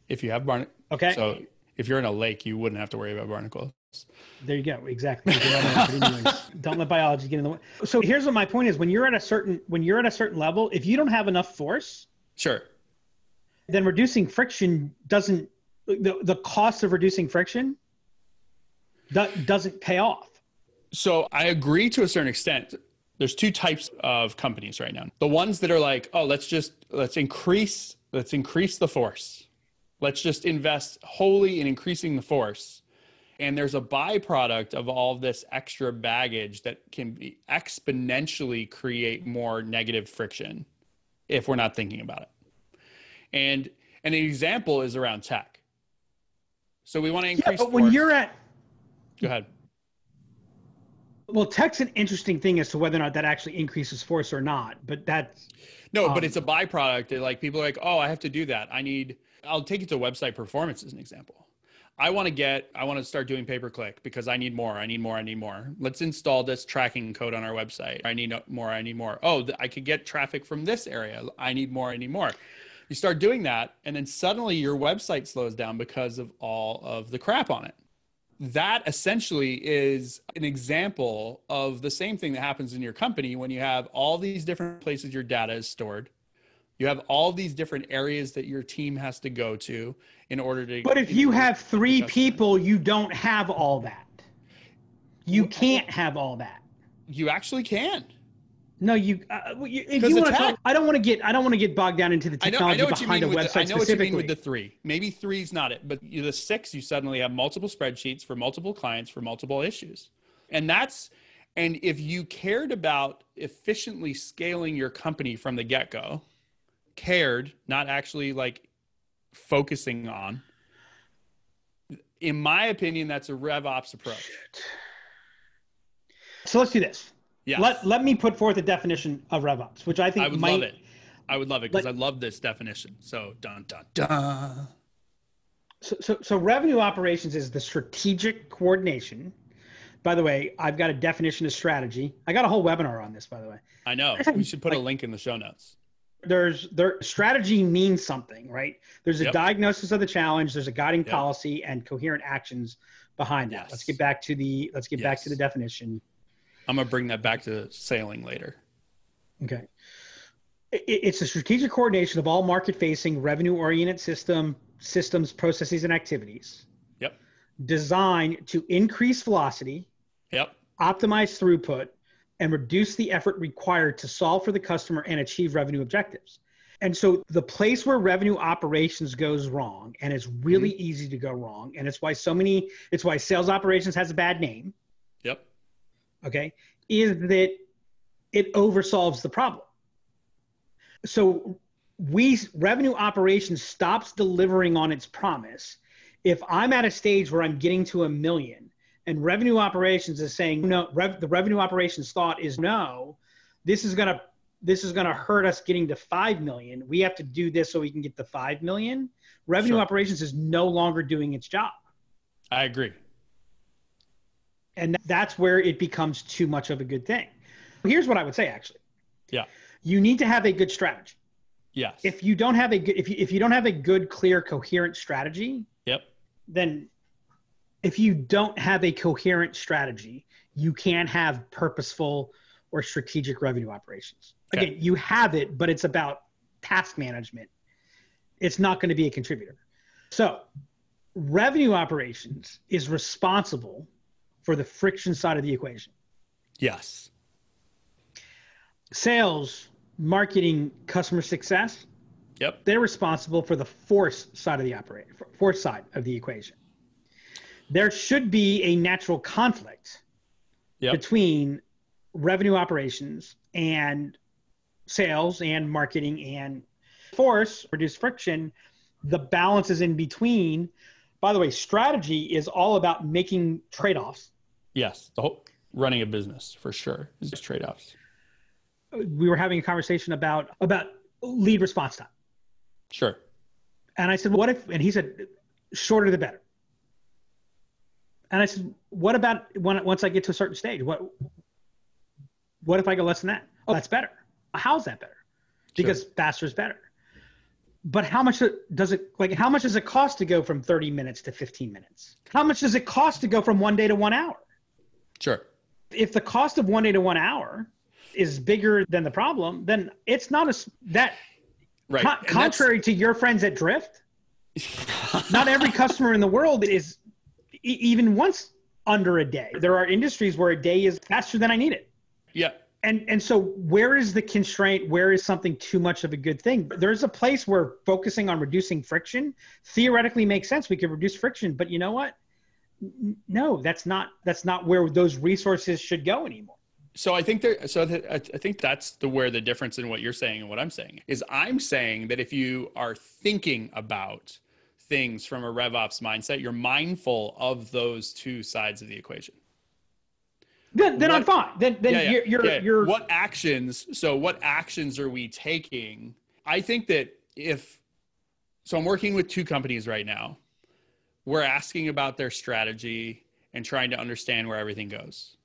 If you have barnacles, Okay. so if you're in a lake, you wouldn't have to worry about barnacles. There you go. Exactly. Don't let biology get in the way. So here's what my point is: when you're at a certain when you're at a certain level, if you don't have enough force, Sure. then reducing friction doesn't the the cost of reducing friction do, doesn't pay off. So I agree to a certain extent. There's two types of companies right now. The ones that are like, oh, let's just let's increase let's increase the force. Let's just invest wholly in increasing the force. And there's a byproduct of all this extra baggage that can be exponentially create more negative friction if we're not thinking about it. And an example is around tech. So we want to increase. Yeah, but when force- you're at go ahead. well, tech's an interesting thing as to whether or not that actually increases force or not. But that's No, Um, but it's a byproduct. Like people are like, oh, I have to do that. I need. I'll take it to website performance as an example. I want to get. I want to start doing pay per click because I need more. I need more. I need more. Let's install this tracking code on our website. I need more. I need more. Oh, I could get traffic from this area. I need more. I need more. You start doing that, and then suddenly your website slows down because of all of the crap on it. That essentially is an example of the same thing that happens in your company when you have all these different places your data is stored. You have all these different areas that your team has to go to in order to. But if you have three people, you don't have all that. You can't have all that. you actually can. No, you. Uh, you if you the want to talk, I don't want to get. I don't want to get bogged down into the I know. I technology know what you behind mean a website The, I know what you mean with the three. Maybe three is not it, but the six, you suddenly have multiple spreadsheets for multiple clients for multiple issues, and that's. And if you cared about efficiently scaling your company from the get go, cared, not actually like focusing on. In my opinion, that's a RevOps approach. so let's do this. Yeah, Let Let me put forth a definition of RevOps, which I think I would might, love it. I would love it because I love this definition. So dun dun dun. So, so, so revenue operations is the strategic coordination. By the way, I've got a definition of strategy. I got a whole webinar on this, by the way. I know. We should put a link in the show notes. There's there strategy means something, right? There's a Yep. diagnosis of the challenge, there's a guiding Yep. policy and coherent actions behind that. Let's get back to the let's get back to the definition. I'm gonna bring that back to sailing later. Okay. I- i- It's a strategic coordination of all market-facing, revenue-oriented system systems, processes, and activities Yep. designed to increase velocity, Yep. optimize throughput, and reduce the effort required to solve for the customer and achieve revenue objectives. And so the place where revenue operations goes wrong, and it's really mm-hmm. easy to go wrong, and it's why so many, it's why sales operations has a bad name, Yep. okay, is that it oversolves the problem. So we revenue operations stops delivering on its promise. If I'm at a stage where I'm getting to a million and revenue operations is saying no, rev, the revenue operations thought is no, this is gonna this is gonna hurt us getting to five million. We have to do this so we can get to five million. Revenue Sure. operations is no longer doing its job. I agree. and that's where it becomes too much of a good thing. Here's what I would say actually. Yeah. You need to have a good strategy. Yes. If you don't have a good if you, if you don't have a good clear coherent strategy, yep. then if you don't have a coherent strategy, you can't have purposeful or strategic revenue operations. Okay. Again, you have it, but it's about task management. It's not going to be a contributor. So, revenue operations is responsible for the friction side of the equation. Yes. Sales, marketing, customer success, Yep. they're responsible for the force side of the operate force side of the equation. There should be a natural conflict Yep. between revenue operations and sales and marketing and force reduce friction the balance is in between. By the way, strategy is all about making trade offs. Yes, the whole running a business for sure is just trade offs. We were having a conversation about about lead response time. Sure. And I said, "What if?" And he said, "Shorter the better." And I said, "What about when once I get to a certain stage? What what if I go less than that? Oh, that's better. How's that better? Because sure. faster is better. But how much does it like? How much does it cost to go from 30 minutes to 15 minutes? How much does it cost to go from one day to one hour? Sure. If the cost of one day to one hour is bigger than the problem, then it's not a that. Right. Con- contrary to your friends at Drift, not every customer in the world is even once under a day. There are industries where a day is faster than I need it. Yeah. And and so where is the constraint? Where is something too much of a good thing? There's a place where focusing on reducing friction theoretically makes sense. We could reduce friction, but you know what? No, that's not that's not where those resources should go anymore. So I think there. So I think that's the where the difference in what you're saying and what I'm saying is. I'm saying that if you are thinking about things from a RevOps mindset, you're mindful of those two sides of the equation. Then, then what, I'm fine. Then, then yeah, yeah, you're, you're, yeah. you're. What actions? So, what actions are we taking? I think that if, so I'm working with two companies right now. We're asking about their strategy and trying to understand where everything goes.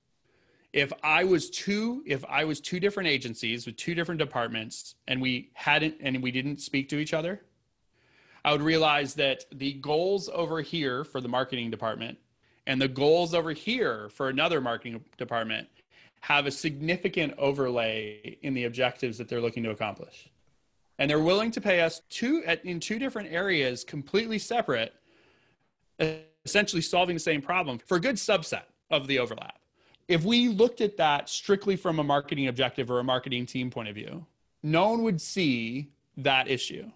If I was two, if I was two different agencies with two different departments and we hadn't, and we didn't speak to each other, I would realize that the goals over here for the marketing department and the goals over here for another marketing department have a significant overlay in the objectives that they're looking to accomplish. And they're willing to pay us two in two different areas completely separate, essentially solving the same problem for a good subset of the overlap. If we looked at that strictly from a marketing objective or a marketing team point of view, no one would see that issue.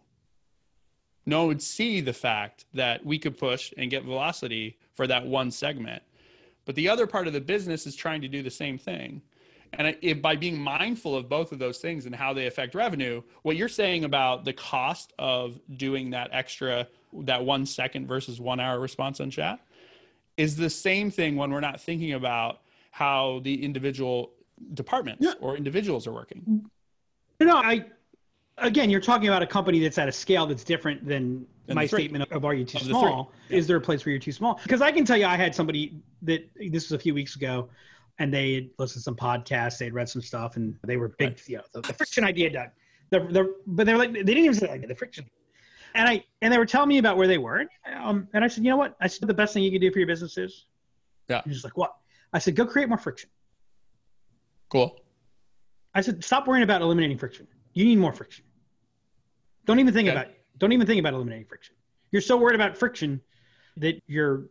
No one would see the fact that we could push and get velocity for that one segment. But the other part of the business is trying to do the same thing. And it, by being mindful of both of those things and how they affect revenue, what you're saying about the cost of doing that extra, that one second versus one hour response on chat is the same thing when we're not thinking about how the individual departments yeah. or individuals are working. No, I, again, you're talking about a company that's at a scale that's different than my statement of are you too small? Yeah. Is there a place where you're too small? Because I can tell you, I had somebody that this was a few weeks ago, and they had listened to some podcasts, they had read some stuff, and they were big. Right. You know, the, the, friction idea, Doug. The, the, but they're like they didn't even say like the friction. And I and they were telling me about where they were, um, and I said, you know what? I said the best thing you can do for your business is, yeah. He's like, what? I said, go create more friction. Cool. I said, stop worrying about eliminating friction. You need more friction. Don't even think okay. about. Don't even think about eliminating friction. You're so worried about friction that you're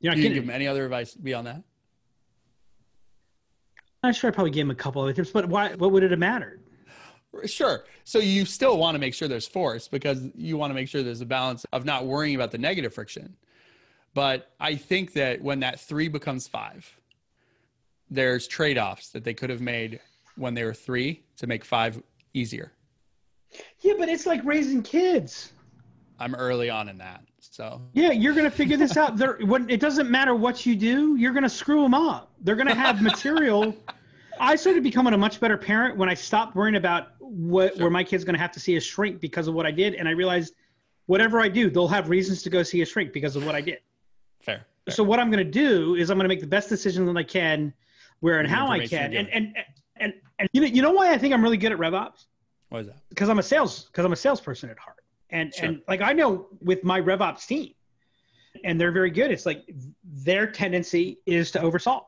you're not you give him any other advice beyond that? I'm sure I probably gave him a couple of tips, but why? What would it have mattered? Sure. So you still want to make sure there's force because you want to make sure there's a balance of not worrying about the negative friction. But I think that when that three becomes five, there's trade offs that they could have made when they were three to make five easier. Yeah, but it's like raising kids. I'm early on in that. So yeah, you're gonna figure this out. There, when, it doesn't matter what you do, you're gonna screw them up. They're gonna have material. I started becoming a much better parent when I stopped worrying about what sure. where my kid's gonna have to see a shrink because of what I did, and I realized whatever I do, they'll have reasons to go see a shrink because of what I did. Fair. fair. So what I'm gonna do is I'm gonna make the best decision that I can, where and how I can, and, and and and you know you know why I think I'm really good at RevOps why is that? Because I'm a sales because I'm a salesperson at heart, and sure. and like I know with my RevOps team, and they're very good. It's like their tendency is to oversolve,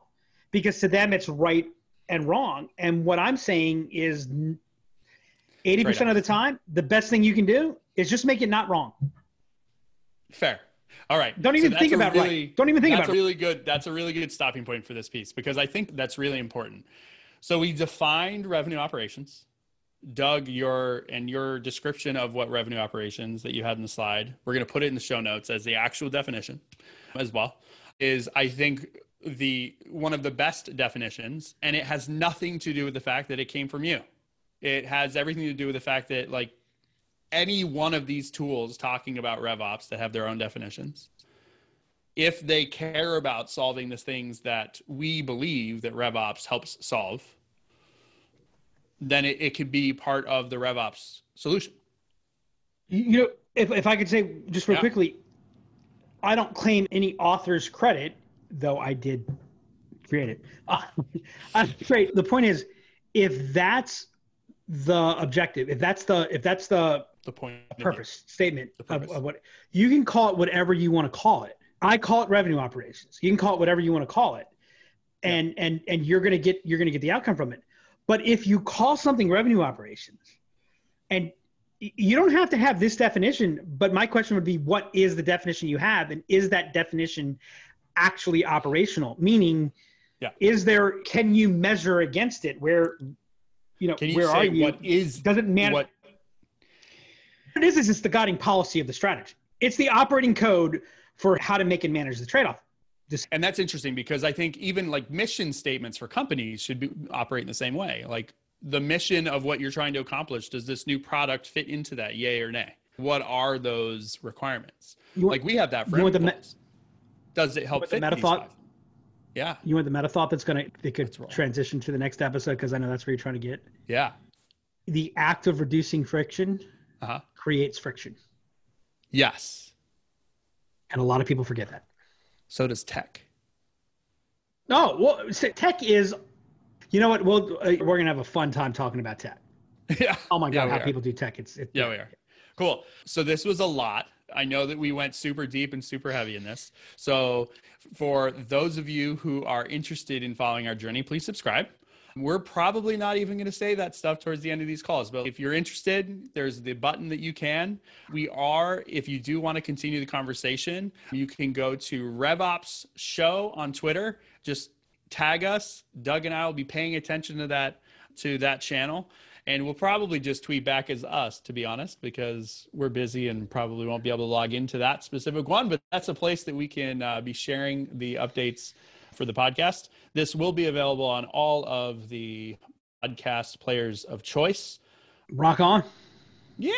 because to them it's right and wrong. And what I'm saying is, eighty percent of the time, the best thing you can do is just make it not wrong. Fair. All right. Don't even so think about really, right. Don't even think about really really good. That's a really good stopping point for this piece because I think that's really important. So we defined revenue operations. Doug, your and your description of what revenue operations that you had in the slide, we're going to put it in the show notes as the actual definition as well. Is I think the one of the best definitions, and it has nothing to do with the fact that it came from you. It has everything to do with the fact that like any one of these tools talking about RevOps that have their own definitions, if they care about solving the things that we believe that RevOps helps solve, then it, it could be part of the RevOps solution. You know, if, if I could say just real yeah. quickly, I don't claim any author's credit, though I did create it. Uh, great. The point is, if that's the objective, if that's the if that's the the point purpose statement the purpose. Of, of what you can call it whatever you want to call it. I call it revenue operations. You can call it whatever you want to call it, and yeah. and and you're gonna get you're gonna get the outcome from it. But if you call something revenue operations, and you don't have to have this definition, but my question would be what is the definition you have? And is that definition actually operational? Meaning, yeah. is there, can you measure against it where, you know, you where are you? What is, does it matter? What, what it is, is it's the guiding policy of the strategy. It's the operating code for how to make and manage the trade off. And that's interesting because I think even like mission statements for companies should be operate in the same way. Like the mission of what you're trying to accomplish does this new product fit into that yay or nay? What are those requirements? Want, like we have that for you want the me- does it help fit the meta thought yeah. You want the meta thought that's going to they could transition to the next episode because i know that's where you're trying to get? Yeah. The act of reducing friction uh-huh. creates friction. Yes and a lot of people forget that so does tech no well tech is you know what? We'll uh, we're gonna have a fun time talking about tech. Yeah. Oh my god, yeah, how are. people do tech? It's it, yeah, we are. Cool. So this was a lot. I know that we went super deep and super heavy in this. So for those of you who are interested in following our journey, please subscribe. We're probably not even going to say that stuff towards the end of these calls, but if you're interested, there's the button that you can. We are, if you do want to continue the conversation, you can go to RevOps Show on Twitter. Just tag us. Doug and I will be paying attention to that to that channel. And we'll probably just tweet back as us, to be honest, because we're busy and probably won't be able to log into that specific one. But that's a place that we can uh, be sharing the updates for the podcast. This will be available on all of the podcast players of choice. Rock on. Yeah.